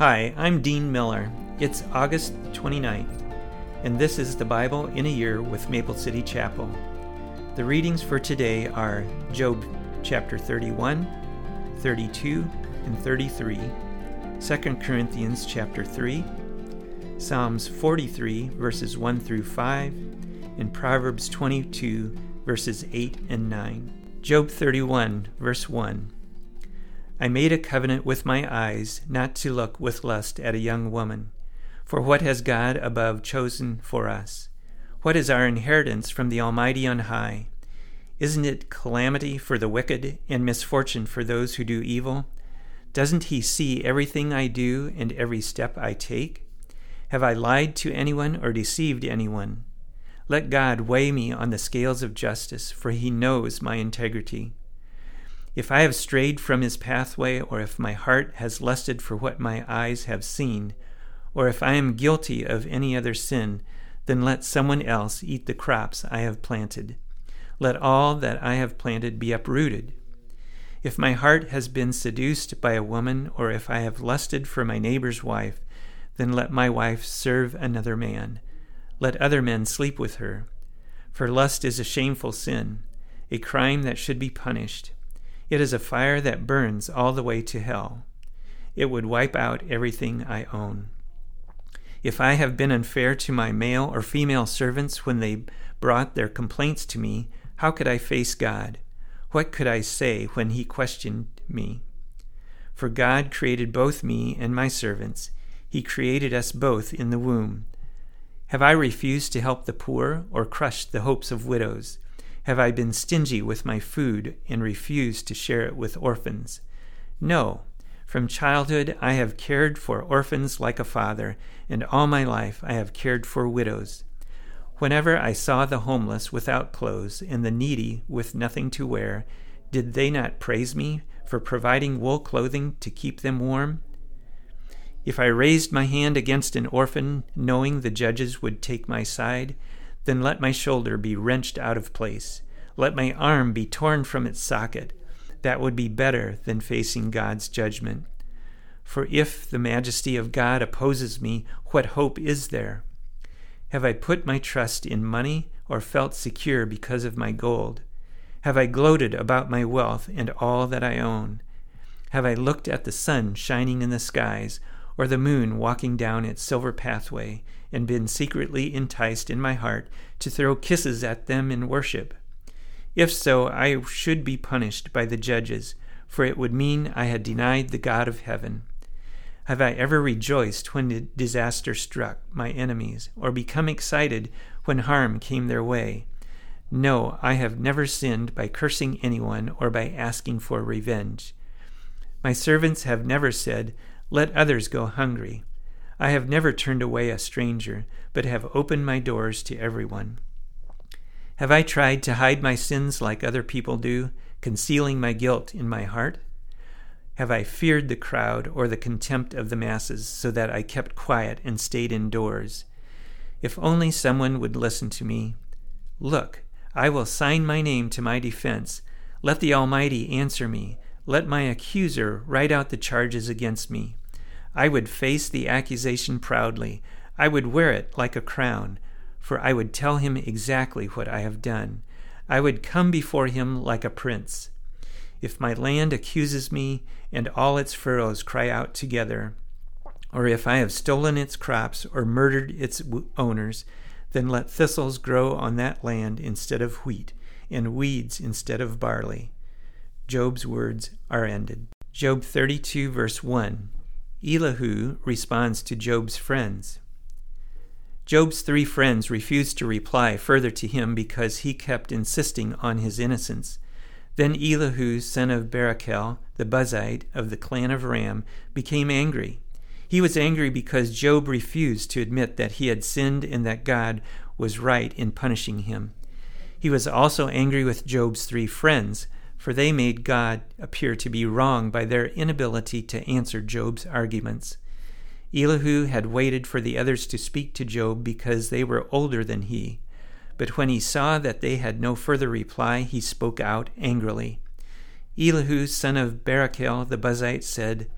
Hi, I'm Dean Miller. It's August 29th, and this is the Bible in a Year with Maple City Chapel. The readings for today are Job chapter 31, 32, and 33, 2 Corinthians chapter 3, Psalms 43 verses 1 through 5, and Proverbs 22 verses 8 and 9. Job 31 verse 1. I made a covenant with my eyes not to look with lust at a young woman. For what has God above chosen for us? What is our inheritance from the Almighty on high? Isn't it calamity for the wicked and misfortune for those who do evil? Doesn't He see everything I do and every step I take? Have I lied to anyone or deceived anyone? Let God weigh me on the scales of justice, for He knows my integrity. If I have strayed from his pathway, or if my heart has lusted for what my eyes have seen, or if I am guilty of any other sin, then let someone else eat the crops I have planted. Let all that I have planted be uprooted. If my heart has been seduced by a woman, or if I have lusted for my neighbor's wife, then let my wife serve another man. Let other men sleep with her. For lust is a shameful sin, a crime that should be punished. It is a fire that burns all the way to hell. It would wipe out everything I own. If I have been unfair to my male or female servants when they brought their complaints to me, how could I face God? What could I say when He questioned me? For God created both me and my servants. He created us both in the womb. Have I refused to help the poor or crushed the hopes of widows? Have I been stingy with my food and refused to share it with orphans? No. From childhood I have cared for orphans like a father, and all my life I have cared for widows. Whenever I saw the homeless without clothes and the needy with nothing to wear, did they not praise me for providing wool clothing to keep them warm? If I raised my hand against an orphan, knowing the judges would take my side, then let my shoulder be wrenched out of place. Let my arm be torn from its socket. That would be better than facing God's judgment. For if the majesty of God opposes me, what hope is there? Have I put my trust in money or felt secure because of my gold? Have I gloated about my wealth and all that I own? Have I looked at the sun shining in the skies or the moon walking down its silver pathway and been secretly enticed in my heart to throw kisses at them in worship? If so, I should be punished by the judges, for it would mean I had denied the God of heaven. Have I ever rejoiced when disaster struck my enemies, or become excited when harm came their way? No, I have never sinned by cursing anyone or by asking for revenge. My servants have never said, Let others go hungry. I have never turned away a stranger, but have opened my doors to everyone. Have I tried to hide my sins like other people do, concealing my guilt in my heart? Have I feared the crowd or the contempt of the masses, so that I kept quiet and stayed indoors? If only someone would listen to me. Look, I will sign my name to my defense. Let the Almighty answer me. Let my accuser write out the charges against me. I would face the accusation proudly. I would wear it like a crown, for I would tell him exactly what I have done. I would come before him like a prince. If my land accuses me, and all its furrows cry out together, or if I have stolen its crops or murdered its owners, then let thistles grow on that land instead of wheat, and weeds instead of barley. Job's words are ended. Job 32, verse 1 Elihu responds to Job's friends. Job's three friends refused to reply further to him because he kept insisting on his innocence. Then Elihu, son of Barachel, the Buzite of the clan of Ram, became angry. He was angry because Job refused to admit that he had sinned and that God was right in punishing him. He was also angry with Job's three friends for they made God appear to be wrong by their inability to answer Job's arguments. Elihu had waited for the others to speak to Job because they were older than he. But when he saw that they had no further reply, he spoke out angrily. Elihu, son of Barachel the Buzite, said,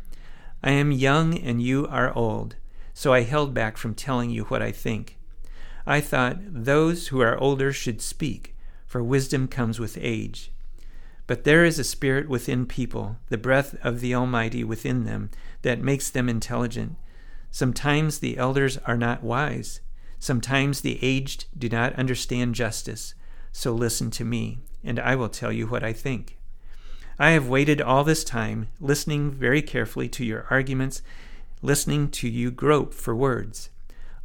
I am young and you are old, so I held back from telling you what I think. I thought those who are older should speak, for wisdom comes with age. But there is a spirit within people, the breath of the Almighty within them, that makes them intelligent. Sometimes the elders are not wise. Sometimes the aged do not understand justice. So listen to me, and I will tell you what I think. I have waited all this time, listening very carefully to your arguments, listening to you grope for words.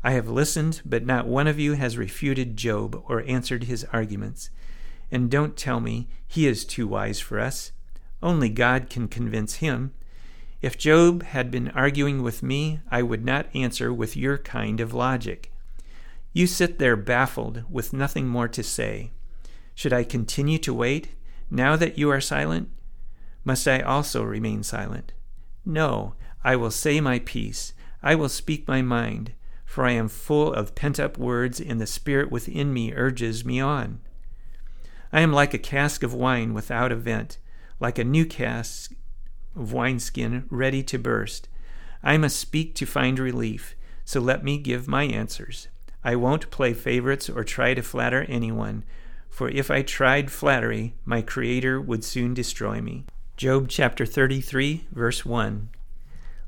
I have listened, but not one of you has refuted Job or answered his arguments. And don't tell me he is too wise for us. Only God can convince him. If Job had been arguing with me, I would not answer with your kind of logic. You sit there baffled, with nothing more to say. Should I continue to wait, now that you are silent? Must I also remain silent? No, I will say my piece. I will speak my mind, for I am full of pent up words, and the Spirit within me urges me on. I am like a cask of wine without a vent, like a new cask of wineskin ready to burst. I must speak to find relief, so let me give my answers. I won't play favorites or try to flatter anyone, for if I tried flattery, my Creator would soon destroy me. Job chapter 33, verse 1.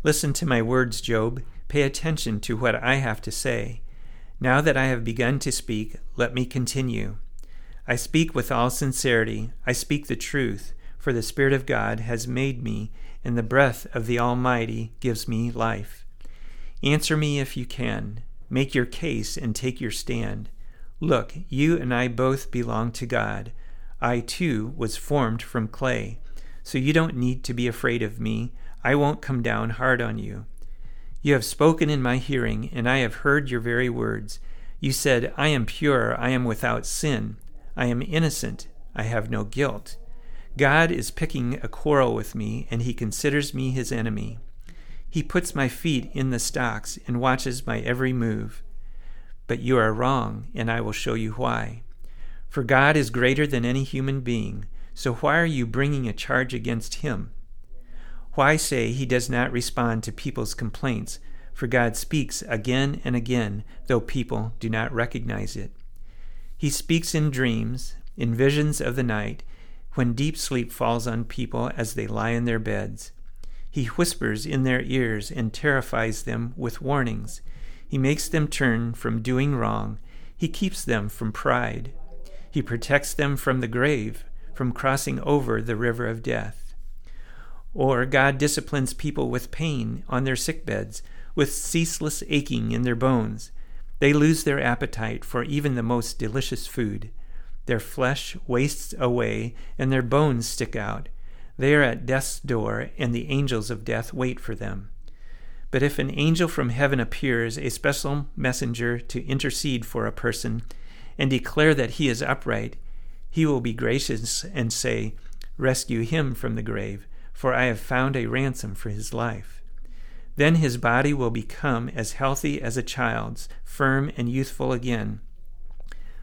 Listen to my words, Job. Pay attention to what I have to say. Now that I have begun to speak, let me continue. I speak with all sincerity. I speak the truth, for the Spirit of God has made me, and the breath of the Almighty gives me life. Answer me if you can. Make your case and take your stand. Look, you and I both belong to God. I too was formed from clay. So you don't need to be afraid of me. I won't come down hard on you. You have spoken in my hearing, and I have heard your very words. You said, I am pure, I am without sin. I am innocent. I have no guilt. God is picking a quarrel with me, and he considers me his enemy. He puts my feet in the stocks and watches my every move. But you are wrong, and I will show you why. For God is greater than any human being, so why are you bringing a charge against him? Why say he does not respond to people's complaints? For God speaks again and again, though people do not recognize it. He speaks in dreams, in visions of the night, when deep sleep falls on people as they lie in their beds. He whispers in their ears and terrifies them with warnings. He makes them turn from doing wrong. He keeps them from pride. He protects them from the grave, from crossing over the river of death. Or God disciplines people with pain on their sick beds, with ceaseless aching in their bones, they lose their appetite for even the most delicious food. Their flesh wastes away, and their bones stick out. They are at death's door, and the angels of death wait for them. But if an angel from heaven appears, a special messenger to intercede for a person, and declare that he is upright, he will be gracious and say, Rescue him from the grave, for I have found a ransom for his life. Then his body will become as healthy as a child's, firm and youthful again.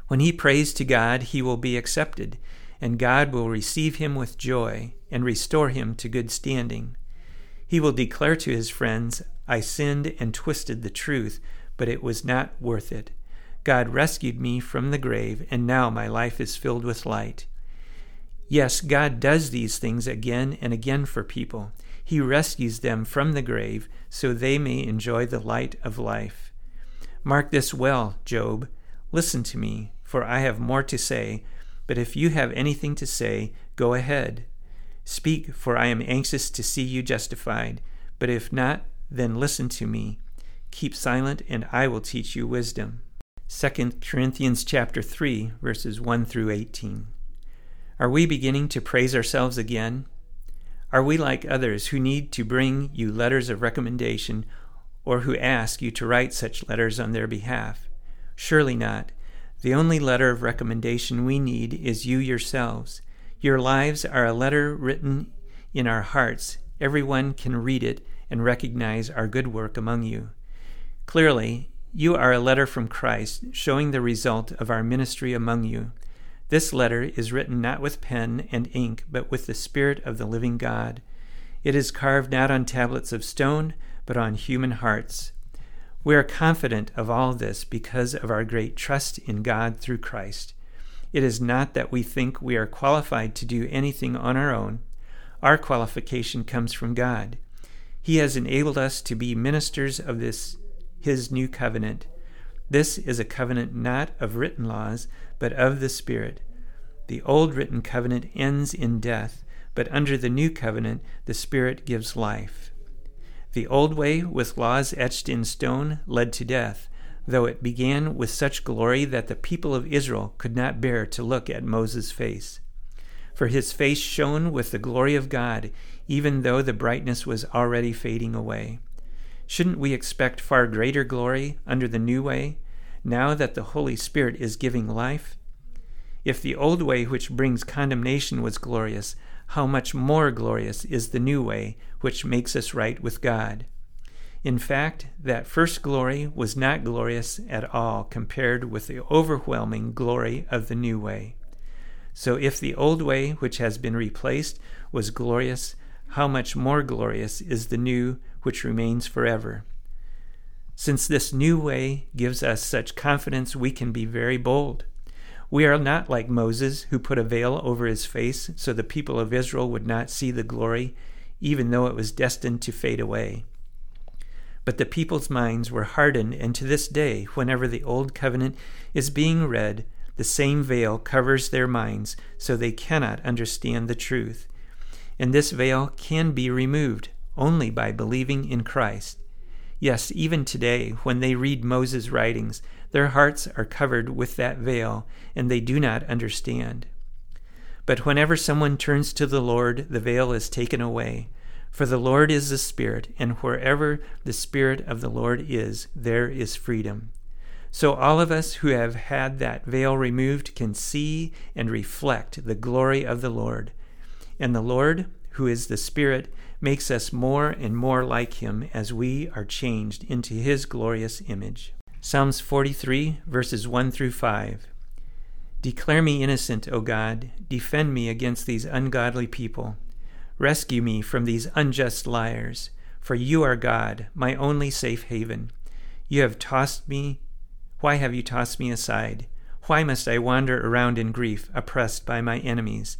When he prays to God, he will be accepted, and God will receive him with joy and restore him to good standing. He will declare to his friends, I sinned and twisted the truth, but it was not worth it. God rescued me from the grave, and now my life is filled with light. Yes, God does these things again and again for people. He rescues them from the grave so they may enjoy the light of life. Mark this well, Job. Listen to me, for I have more to say. But if you have anything to say, go ahead. Speak, for I am anxious to see you justified. But if not, then listen to me. Keep silent, and I will teach you wisdom. 2 Corinthians chapter 3, verses 1 through 18. Are we beginning to praise ourselves again? Are we like others who need to bring you letters of recommendation or who ask you to write such letters on their behalf? Surely not. The only letter of recommendation we need is you yourselves. Your lives are a letter written in our hearts. Everyone can read it and recognize our good work among you. Clearly, you are a letter from Christ showing the result of our ministry among you. This letter is written not with pen and ink, but with the Spirit of the living God. It is carved not on tablets of stone, but on human hearts. We are confident of all this because of our great trust in God through Christ. It is not that we think we are qualified to do anything on our own. Our qualification comes from God. He has enabled us to be ministers of this his new covenant. This is a covenant not of written laws, but of the Spirit. The old written covenant ends in death, but under the new covenant, the Spirit gives life. The old way, with laws etched in stone, led to death, though it began with such glory that the people of Israel could not bear to look at Moses' face. For his face shone with the glory of God, even though the brightness was already fading away. Shouldn't we expect far greater glory under the new way, now that the Holy Spirit is giving life? If the old way, which brings condemnation, was glorious, how much more glorious is the new way, which makes us right with God. In fact, that first glory was not glorious at all compared with the overwhelming glory of the new way. So, if the old way, which has been replaced, was glorious, how much more glorious is the new, which remains forever? Since this new way gives us such confidence, we can be very bold. We are not like Moses, who put a veil over his face so the people of Israel would not see the glory, even though it was destined to fade away. But the people's minds were hardened, and to this day, whenever the Old Covenant is being read, the same veil covers their minds, so they cannot understand the truth. And this veil can be removed only by believing in Christ. Yes, even today, when they read Moses' writings, their hearts are covered with that veil, and they do not understand. But whenever someone turns to the Lord, the veil is taken away. For the Lord is the Spirit, and wherever the Spirit of the Lord is, there is freedom. So all of us who have had that veil removed can see and reflect the glory of the Lord. And the Lord, who is the Spirit, makes us more and more like him as we are changed into his glorious image. Psalms 43, verses 1 through 5. Declare me innocent, O God. Defend me against these ungodly people. Rescue me from these unjust liars. For you are God, my only safe haven. You have tossed me. Why have you tossed me aside? Why must I wander around in grief, oppressed by my enemies?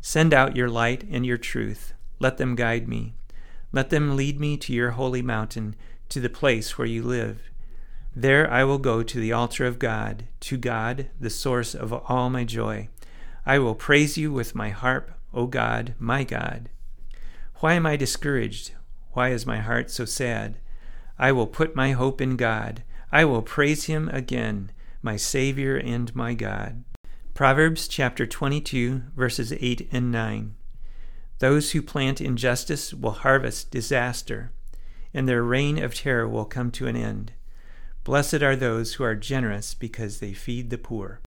Send out your light and your truth. Let them guide me. Let them lead me to your holy mountain, to the place where you live. There I will go to the altar of God, to God, the source of all my joy. I will praise you with my harp, O God, my God. Why am I discouraged? Why is my heart so sad? I will put my hope in God. I will praise him again, my Savior and my God. Proverbs chapter 22, verses 8 and 9. Those who plant injustice will harvest disaster, and their reign of terror will come to an end. Blessed are those who are generous because they feed the poor.